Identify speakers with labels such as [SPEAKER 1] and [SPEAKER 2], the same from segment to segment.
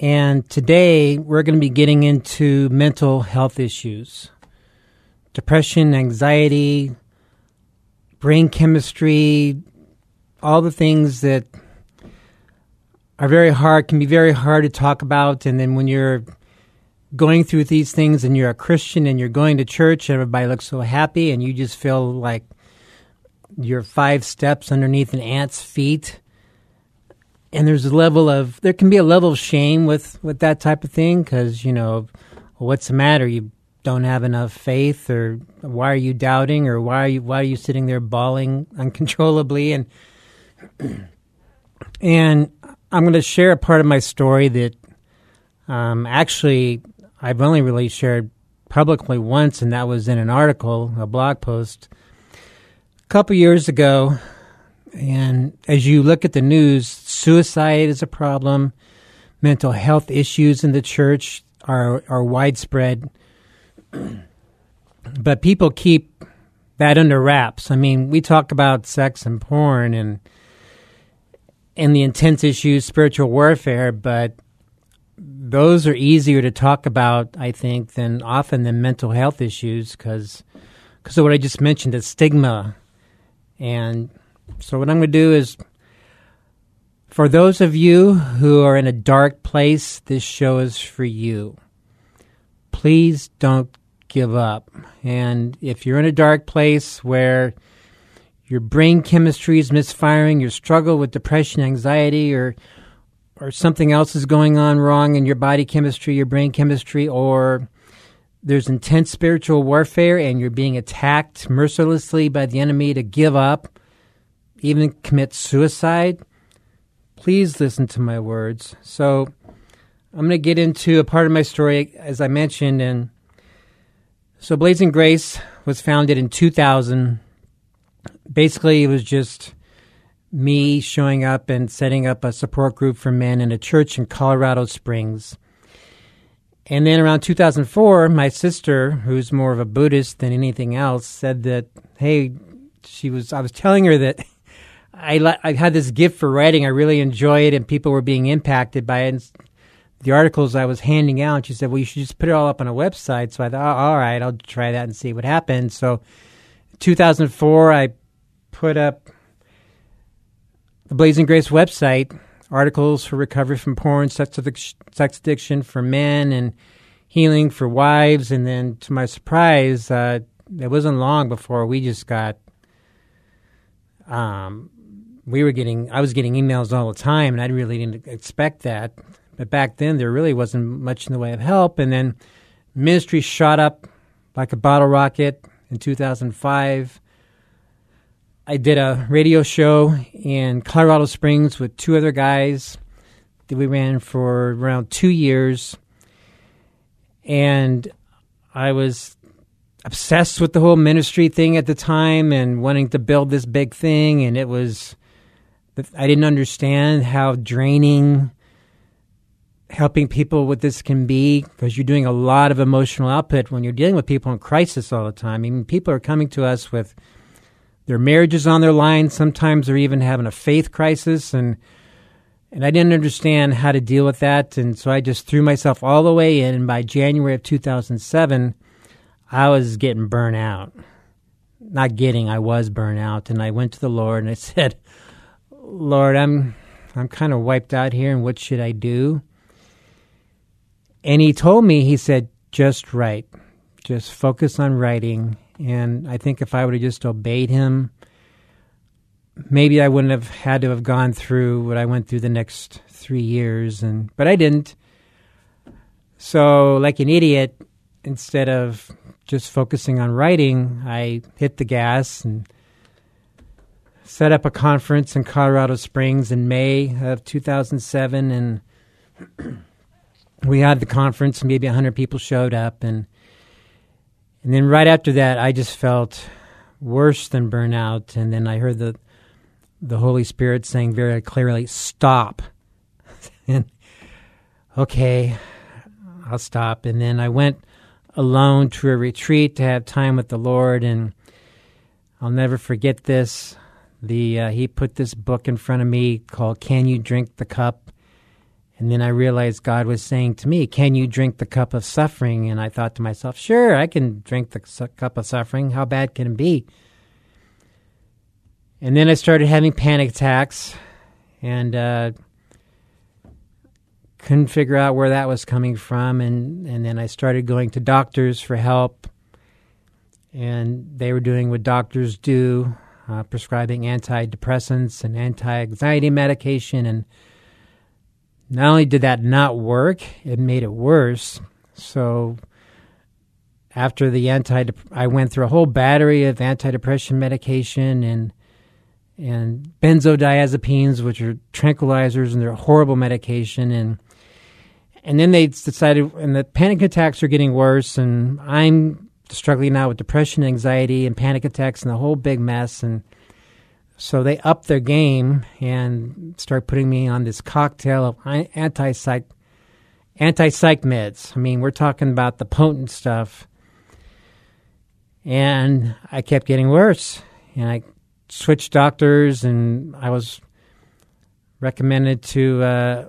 [SPEAKER 1] And today we're going to be getting into mental health issues depression, anxiety, brain chemistry, all the things that are very hard, can be very hard to talk about. And then when you're going through these things and you're a Christian and you're going to church, everybody looks so happy, and you just feel like you're five steps underneath an ant's feet. And there's a level of there can be a level of shame with with that type of thing because you know what's the matter you don't have enough faith or why are you doubting or why are you why are you sitting there bawling uncontrollably and and I'm going to share a part of my story that um, actually I've only really shared publicly once, and that was in an article, a blog post, a couple years ago. And as you look at the news, suicide is a problem. Mental health issues in the church are are widespread, but people keep that under wraps. I mean, we talk about sex and porn and and the intense issues, spiritual warfare, but those are easier to talk about, I think, than often than mental health issues because because of what I just mentioned, the stigma. And so, what I'm going to do is, for those of you who are in a dark place, this show is for you. Please don't give up. And if you're in a dark place where your brain chemistry is misfiring, you struggle with depression, anxiety, or or something else is going on wrong in your body chemistry, your brain chemistry, or there's intense spiritual warfare and you're being attacked mercilessly by the enemy to give up, even commit suicide, please listen to my words. So I'm going to get into a part of my story, as I mentioned. And so Blazing Grace was founded in 2000. Basically, it was just me showing up and setting up a support group for men in a church in Colorado Springs. And then around 2004, my sister, who's more of a Buddhist than anything else, said that, hey, she was, I was telling her that I, I had this gift for writing. I really enjoy it, and people were being impacted by it. And the articles I was handing out, she said, well, you should just put it all up on a website. So I thought, oh, all right, I'll try that and see what happens. So 2004, I put up the Blazing Grace website, articles for recovery from porn, sex addiction for men, and healing for wives. And then, to my surprise, uh, it wasn't long before we just got. Um, we were getting, I was getting emails all the time, and I really didn't expect that. But back then, there really wasn't much in the way of help. And then, ministry shot up like a bottle rocket in 2005. I did a radio show in Colorado Springs with two other guys that we ran for around two years. And I was obsessed with the whole ministry thing at the time and wanting to build this big thing. And it was, I didn't understand how draining helping people with this can be because you're doing a lot of emotional output when you're dealing with people in crisis all the time. I mean, people are coming to us with their marriages on their line. Sometimes they're even having a faith crisis, and and I didn't understand how to deal with that, and so I just threw myself all the way in. And by January of 2007, I was getting burnt out. Not getting, I was burnt out, and I went to the Lord and I said, "Lord, I'm I'm kind of wiped out here, and what should I do?" and he told me, he said, just write, just focus on writing. And I think if I would have just obeyed him, maybe I wouldn't have had to have gone through what I went through the next three years. And but I didn't. So, like an idiot, instead of just focusing on writing, I hit the gas and set up a conference in Colorado Springs in May of 2007, and we had the conference. Maybe 100 people showed up, and and then right after that, I just felt worse than burnout. And then I heard the the Holy Spirit saying very clearly, "Stop." and okay, I'll stop. And then I went alone to a retreat to have time with the Lord, and I'll never forget this. The uh, he put this book in front of me called "Can You Drink the Cup," and then I realized God was saying to me, "Can you drink the cup of suffering?" And I thought to myself, "Sure, I can drink the su- cup of suffering. How bad can it be?" And then I started having panic attacks, and uh, couldn't figure out where that was coming from. And and then I started going to doctors for help, and they were doing what doctors do uh, prescribing antidepressants and anti anxiety medication. And not only did that not work, it made it worse. So after the anti, I went through a whole battery of antidepressant medication and and benzodiazepines, which are tranquilizers, and they're horrible medication. And and then they decided, and the panic attacks are getting worse, and I'm struggling now with depression, anxiety, and panic attacks, and the whole big mess. And so they upped their game and start putting me on this cocktail of anti psych anti psych meds. I mean, we're talking about the potent stuff. And I kept getting worse, and I switched doctors, and I was recommended to uh,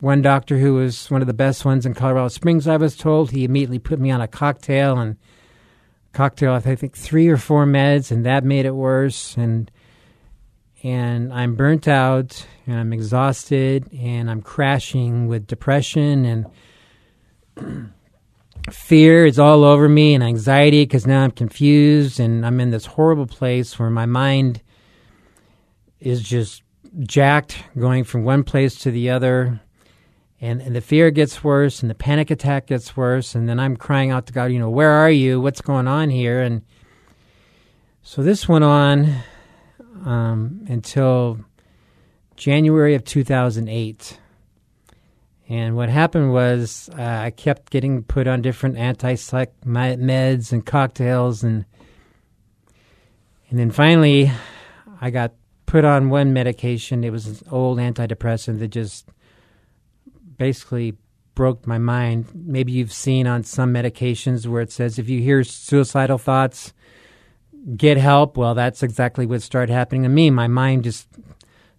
[SPEAKER 1] one doctor who was one of the best ones in Colorado Springs. I was told he immediately put me on a cocktail and cocktail. I think three or four meds, and that made it worse. And and I'm burnt out, and I'm exhausted, and I'm crashing with depression and. fear is all over me and anxiety because now I'm confused and I'm in this horrible place where my mind is just jacked, going from one place to the other. And, and the fear gets worse and the panic attack gets worse. And then I'm crying out to God, you know, where are you? What's going on here? And so this went on um, until January of 2008. And what happened was uh, I kept getting put on different anti-psych meds and cocktails, and and then finally, I got put on one medication. It was an old antidepressant that just basically broke my mind. Maybe you've seen on some medications where it says if you hear suicidal thoughts, get help. Well, that's exactly what started happening to me. My mind just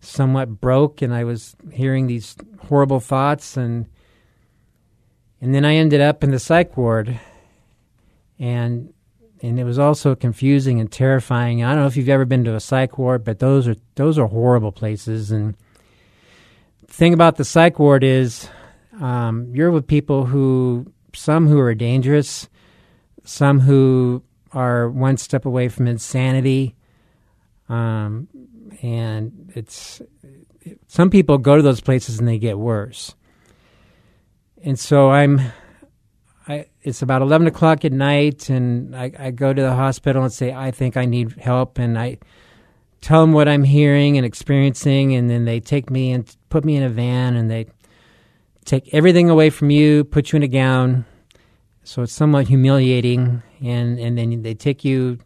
[SPEAKER 1] somewhat broke and I was hearing these horrible thoughts and and then I ended up in the psych ward and and it was also confusing and terrifying. I don't know if you've ever been to a psych ward, but those are those are horrible places. And thing about the psych ward is um, you're with people who some who are dangerous, some who are one step away from insanity, um, and it's some people go to those places and they get worse. And so I'm, I it's about eleven o'clock at night, and I, I go to the hospital and say I think I need help, and I tell them what I'm hearing and experiencing, and then they take me and put me in a van, and they take everything away from you, put you in a gown. So it's somewhat humiliating, and and then they take you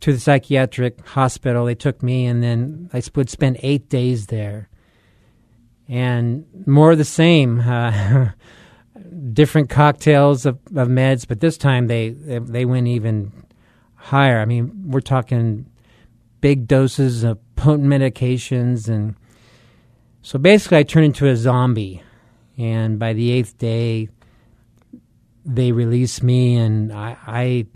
[SPEAKER 1] to the psychiatric hospital. They took me, and then I would spend eight days there. And more of the same, uh, different cocktails of, of meds, but this time they they went even higher. I mean, we're talking big doses of potent medications, and so basically, I turned into a zombie. And by the eighth day, they released me, and I, I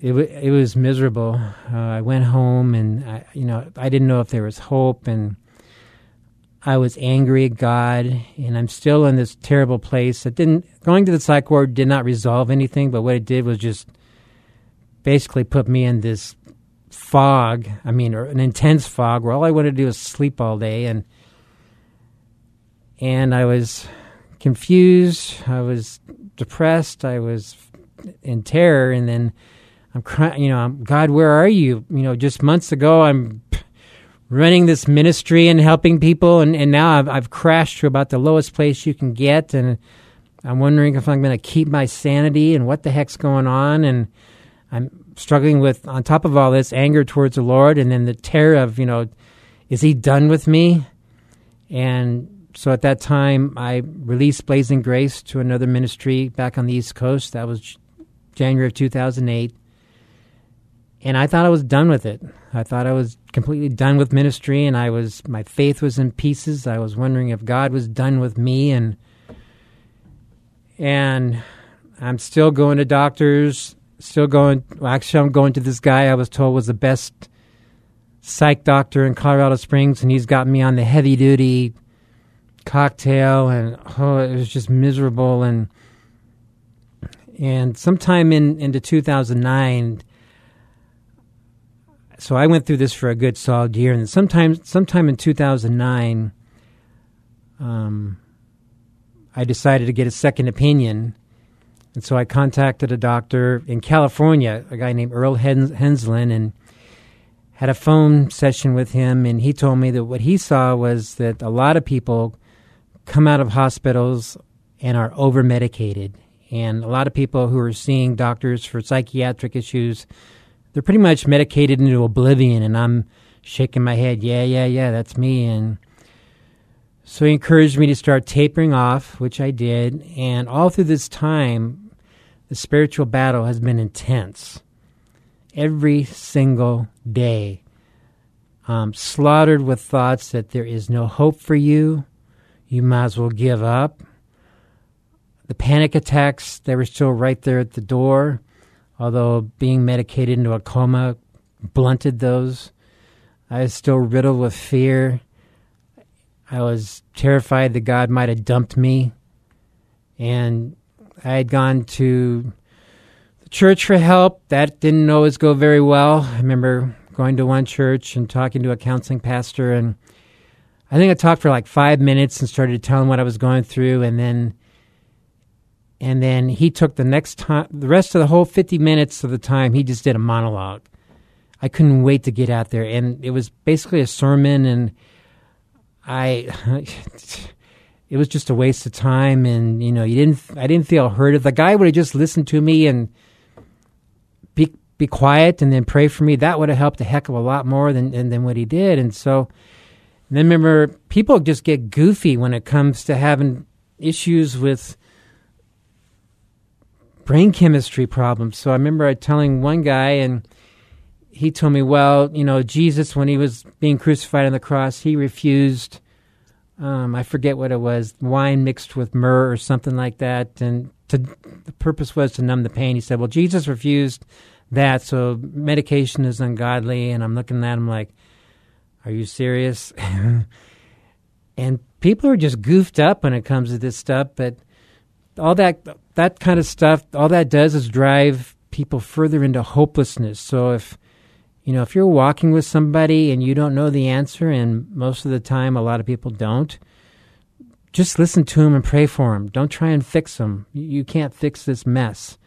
[SPEAKER 1] it w- it was miserable. Uh, I went home, and I, you know I didn't know if there was hope, and I was angry at God, and I'm still in this terrible place. It didn't going to the psych ward did not resolve anything, but what it did was just basically put me in this fog. I mean, or an intense fog where all I wanted to do was sleep all day, and and I was confused. I was depressed. I was in terror, and then I'm crying. You know, I'm, God, where are you? You know, just months ago, I'm running this ministry and helping people, and, and now I've, I've crashed to about the lowest place you can get, and I'm wondering if I'm going to keep my sanity and what the heck's going on, and I'm struggling with, on top of all this, anger towards the Lord, and then the terror of, you know, is He done with me? And so at that time, I released Blazing Grace to another ministry back on the East Coast. That was January of 2008. And I thought I was done with it. I thought I was completely done with ministry, and I was my faith was in pieces. I was wondering if God was done with me, and and I'm still going to doctors, still going. Well, actually, I'm going to this guy I was told was the best psych doctor in Colorado Springs, and he's got me on the heavy duty cocktail, and oh, it was just miserable. And and sometime in into 2009 so I went through this for a good solid year, and sometime sometime in 2009, um, I decided to get a second opinion, and so I contacted a doctor in California, a guy named Earl Hens- Henslin, and had a phone session with him, and he told me that what he saw was that a lot of people come out of hospitals and are over medicated, and a lot of people who are seeing doctors for psychiatric issues they're pretty much medicated into oblivion, and I'm shaking my head, yeah, yeah, yeah, that's me. And so he encouraged me to start tapering off, which I did. And all through this time, the spiritual battle has been intense. Every single day, um, slaughtered with thoughts that there is no hope for you, you might as well give up. The panic attacks, they were still right there at the door although being medicated into a coma blunted those. I was still riddled with fear. I was terrified that God might have dumped me. And I had gone to the church for help. That didn't always go very well. I remember going to one church and talking to a counseling pastor. And I think I talked for like five minutes and started telling what I was going through. And then and then he took the next time the rest of the whole 50 minutes of the time he just did a monologue i couldn't wait to get out there and it was basically a sermon and i it was just a waste of time and you know you didn't i didn't feel heard if the guy would have just listened to me and be be quiet and then pray for me that would have helped a heck of a lot more than than, than what he did and so and then remember people just get goofy when it comes to having issues with brain chemistry problems. So I remember telling one guy, and he told me, well, you know, Jesus, when he was being crucified on the cross, he refused, um, I forget what it was, wine mixed with myrrh or something like that. And to, the purpose was to numb the pain. He said, well, Jesus refused that, so medication is ungodly. And I'm looking at him like, are you serious? and people are just goofed up when it comes to this stuff, but all that that kind of stuff, all that does is drive people further into hopelessness. So if you know, if you're walking with somebody and you don't know the answer, and most of the time a lot of people don't, just listen to them and pray for them. Don't try and fix them. You can't fix this mess.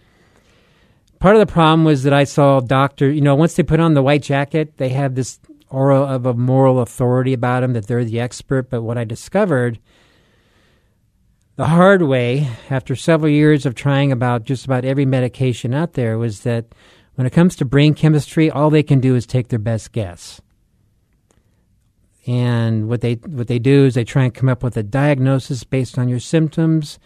[SPEAKER 1] Part of the problem was that I saw doctors, you know, once they put on the white jacket, they have this aura of a moral authority about them that they're the expert. But what I discovered the hard way, after several years of trying about just about every medication out there, was that when it comes to brain chemistry, all they can do is take their best guess. And what they what they do is they try and come up with a diagnosis based on your symptoms,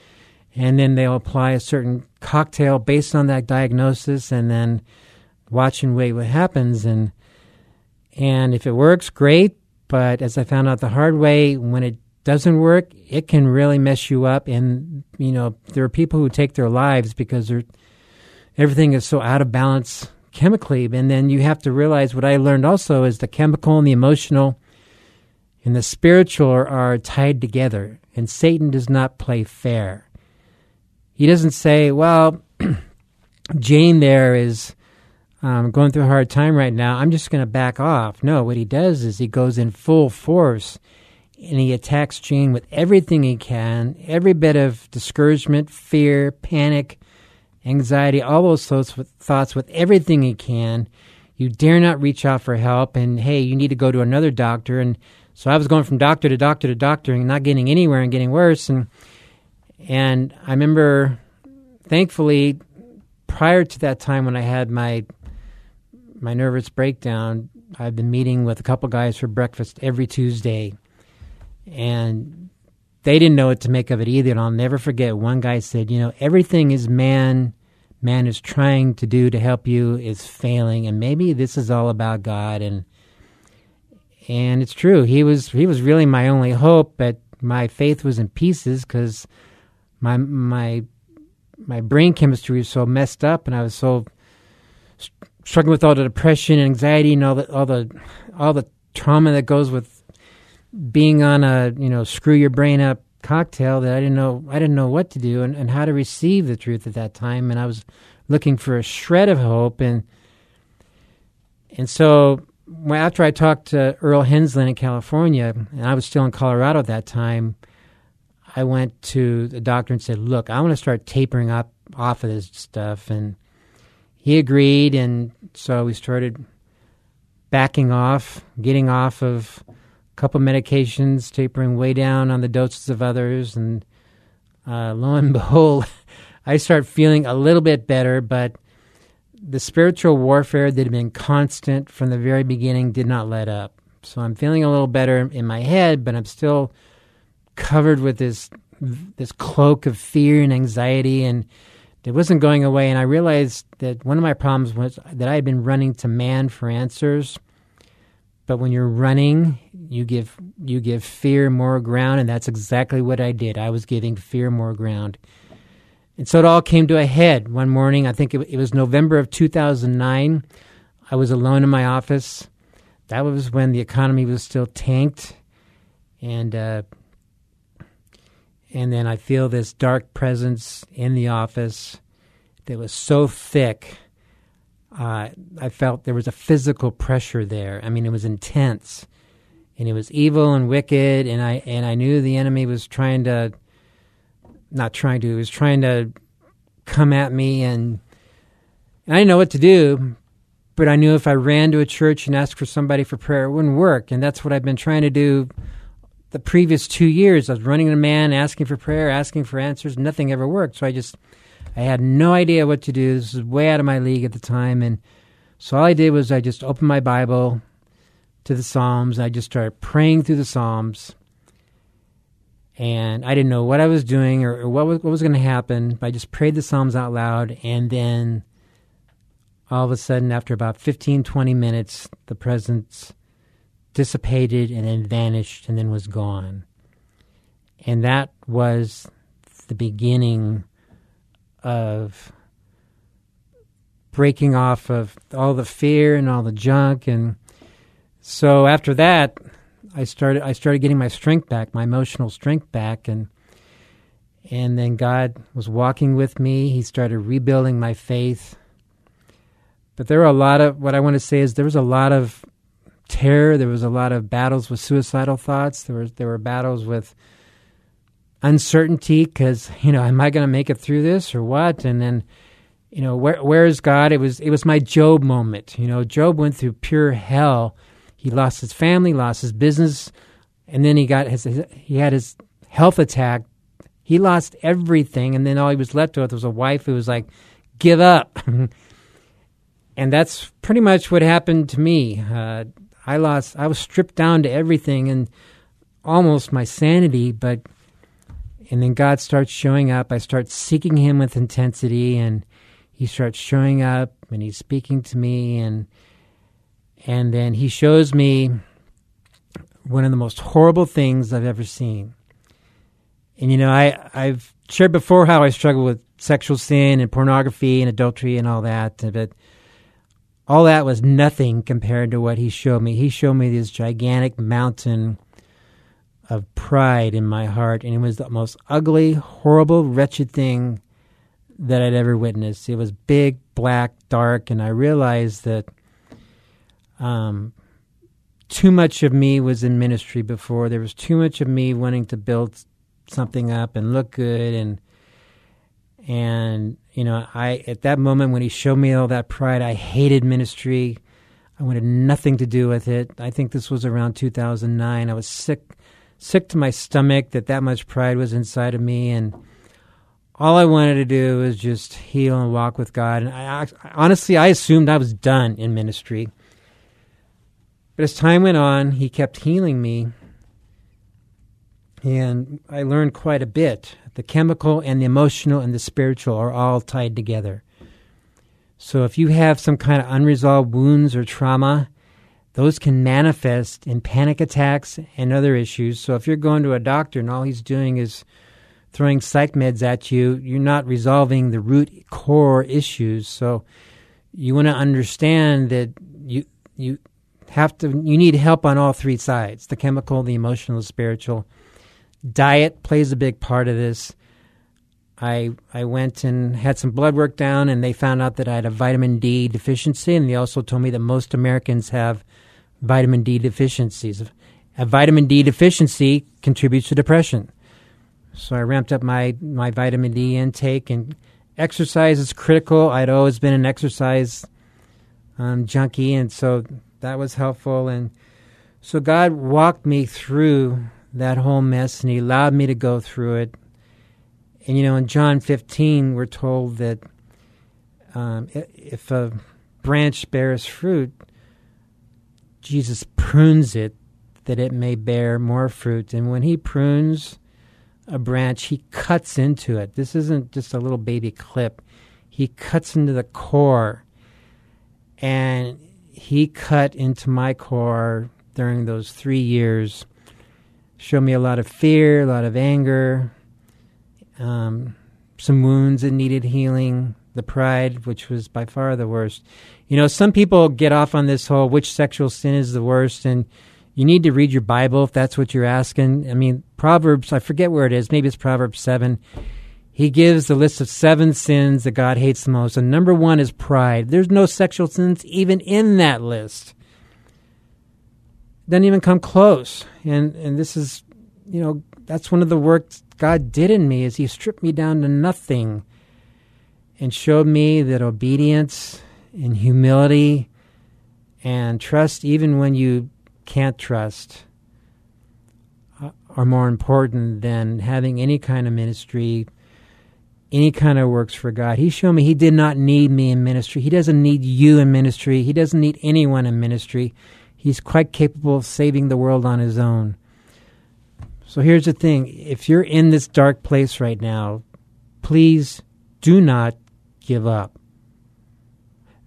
[SPEAKER 1] and then they'll apply a certain cocktail based on that diagnosis, and then watch and wait what happens. And and if it works, great. But as I found out the hard way, when it doesn't work, it can really mess you up. And you know, there are people who take their lives because they're everything is so out of balance chemically. And then you have to realize what I learned also is the chemical and the emotional and the spiritual are, are tied together. And Satan does not play fair. He doesn't say, "Well, Jane there is um, going through a hard time right now. I'm just going to back off." No, what he does is he goes in full force and he attacks Jane with everything he can, every bit of discouragement, fear, panic, anxiety, all those thoughts with, thoughts with everything he can. You dare not reach out for help, and hey, you need to go to another doctor. And so I was going from doctor to doctor to doctor and not getting anywhere and getting worse. And and I remember, thankfully, prior to that time when I had my my nervous breakdown, I've been meeting with a couple guys for breakfast every Tuesday and they didn't know what to make of it either. And I'll never forget one guy said, you know, everything is man man is trying to do to help you is failing, and maybe this is all about God. And and it's true. He was he was really my only hope, but my faith was in pieces because my my my brain chemistry was so messed up, and I was so struggling with all the depression and anxiety and all the all the all the trauma that goes with being on a you know screw your brain up cocktail that I didn't know I didn't know what to do and, and how to receive the truth at that time. And I was looking for a shred of hope. And and so after I talked to Earl Henslin in California and I was still in Colorado at that time I went to the doctor and said look I want to start tapering up off of this stuff. And he agreed. And so we started backing off getting off of couple medications, tapering way down on the doses of others, and uh, lo and behold, I start feeling a little bit better. But the spiritual warfare that had been constant from the very beginning did not let up. So I'm feeling a little better in my head, but I'm still covered with this this cloak of fear and anxiety, and it wasn't going away. And I realized that one of my problems was that I had been running to man for answers but when you're running, you give you give fear more ground, and that's exactly what I did. I was giving fear more ground. And so it all came to a head one morning. I think it, it was November of 2009. I was alone in my office. That was when the economy was still tanked, and uh, and then I feel this dark presence in the office that was so thick uh, I felt there was a physical pressure there. I mean, it was intense, and it was evil and wicked, and I and I knew the enemy was trying to, not trying to, he was trying to come at me, and, and I didn't know what to do, but I knew if I ran to a church and asked for somebody for prayer, it wouldn't work, and that's what I've been trying to do. The previous two years, I was running to a man, asking for prayer, asking for answers. Nothing ever worked. So I just I had no idea what to do. This was way out of my league at the time. And so all I did was I just opened my Bible to the Psalms. And I just started praying through the Psalms. And I didn't know what I was doing or, or what was, what was going to happen. But I just prayed the Psalms out loud. And then all of a sudden, after about 15, 20 minutes, the presence dissipated and then vanished and then was gone. And that was the beginning of breaking off of all the fear and all the junk and so after that I started I started getting my strength back, my emotional strength back and and then God was walking with me. He started rebuilding my faith. But there were a lot of what I want to say is there was a lot of terror, there was a lot of battles with suicidal thoughts, there was there were battles with uncertainty because you know am i going to make it through this or what? And then you know where where is god? It was it was my job moment you know. Job went through pure hell. He lost his family lost his business and then he got his he had his health attack. He lost everything and then all he was left with was a wife who was like give up. And that's pretty much what happened to me. Uh, i lost i was stripped down to everything and almost my sanity but and then God starts showing up. I start seeking Him with intensity, and He starts showing up, and He's speaking to me, and and then He shows me one of the most horrible things I've ever seen. And you know, I I've shared before how I struggle with sexual sin and pornography and adultery and all that, but all that was nothing compared to what He showed me. He showed me this gigantic mountain of pride in my heart, and it was the most ugly, horrible, wretched thing that I'd ever witnessed. It was big, black, dark, and I realized that um, too much of me was in ministry before. There was too much of me wanting to build something up and look good, and and you know, I at that moment when he showed me all that pride, I hated ministry. I wanted nothing to do with it. I think this was around 2009. I was sick, sick to my stomach that that much pride was inside of me, and all I wanted to do was just heal and walk with God. And I, I honestly, I assumed I was done in ministry. But as time went on, He kept healing me, and I learned quite a bit. The chemical and the emotional and the spiritual are all tied together. So if you have some kind of unresolved wounds or trauma, those can manifest in panic attacks and other issues. So if you're going to a doctor and all he's doing is throwing psych meds at you, you're not resolving the root core issues. So you want to understand that you you have to you need help on all three sides: the chemical, the emotional, the spiritual. Diet plays a big part of this. I I went and had some blood work done, and they found out that I had a vitamin D deficiency, and they also told me that most Americans have vitamin D deficiencies. A vitamin D deficiency contributes to depression. So I ramped up my, my vitamin D intake, and exercise is critical. I'd always been an exercise um, junkie, and so that was helpful. And so God walked me through that whole mess, and He allowed me to go through it. And you know, in John 15, we're told that um, if a branch bears fruit, Jesus prunes it that it may bear more fruit. And when He prunes a branch, He cuts into it. This isn't just a little baby clip, He cuts into the core. And He cut into my core during those three years, showed me a lot of fear, a lot of anger, um, some wounds that needed healing, the pride, which was by far the worst. You know, some people get off on this whole which sexual sin is the worst, and you need to read your Bible if that's what you're asking. I mean, Proverbs, I forget where it is, maybe it's Proverbs 7. He gives a list of seven sins that God hates the most, and number one is pride. There's no sexual sins even in that list. Doesn't even come close. And and this is, you know, that's one of the works God did in me is He stripped me down to nothing and showed me that obedience and humility and trust, even when you can't trust, uh, are more important than having any kind of ministry, any kind of works for God. He showed me He did not need me in ministry. He doesn't need you in ministry. He doesn't need anyone in ministry. He's quite capable of saving the world on His own. So here's the thing if you're in this dark place right now, please do not give up.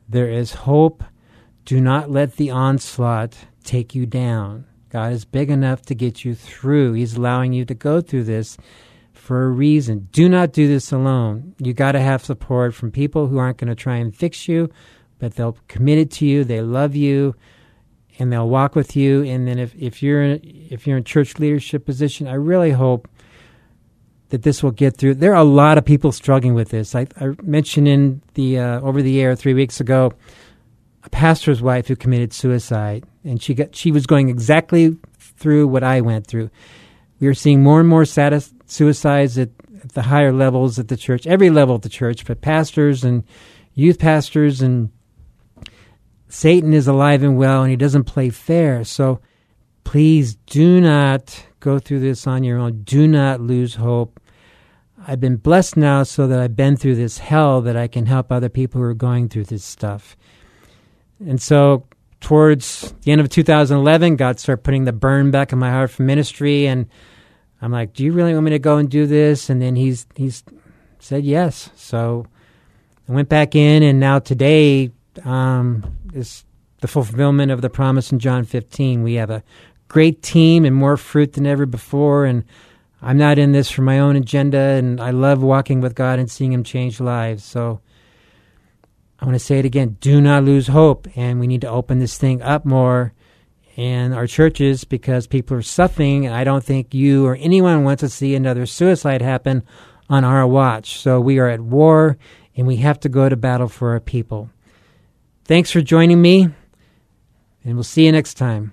[SPEAKER 1] There is hope. Do not let the onslaught take you down. God is big enough to get you through. He's allowing you to go through this for a reason. Do not do this alone. You got to have support from people who aren't going to try and fix you, but they'll committed to you. They love you and they'll walk with you. And then if, if you're in, if you're in church leadership position, I really hope that this will get through. There are a lot of people struggling with this. I, I mentioned in the uh, over the air three weeks ago a pastor's wife who committed suicide, and she got she was going exactly through what I went through. We are seeing more and more satis- suicides at, at the higher levels at the church, every level of the church, but pastors and youth pastors and Satan is alive and well and he doesn't play fair. So please do not go through this on your own. Do not lose hope. I've been blessed now so that I've been through this hell that I can help other people who are going through this stuff. And so towards the end of 2011, God started putting the burn back in my heart for ministry and I'm like, "Do you really want me to go and do this?" And then he's he's said yes. So I went back in and now today um, is the fulfillment of the promise in John 15. We have a great team and more fruit than ever before. And I'm not in this for my own agenda. And I love walking with God and seeing Him change lives. So I want to say it again do not lose hope. And we need to open this thing up more in our churches because people are suffering. And I don't think you or anyone wants to see another suicide happen on our watch. So we are at war and we have to go to battle for our people. Thanks for joining me, and we'll see you next time.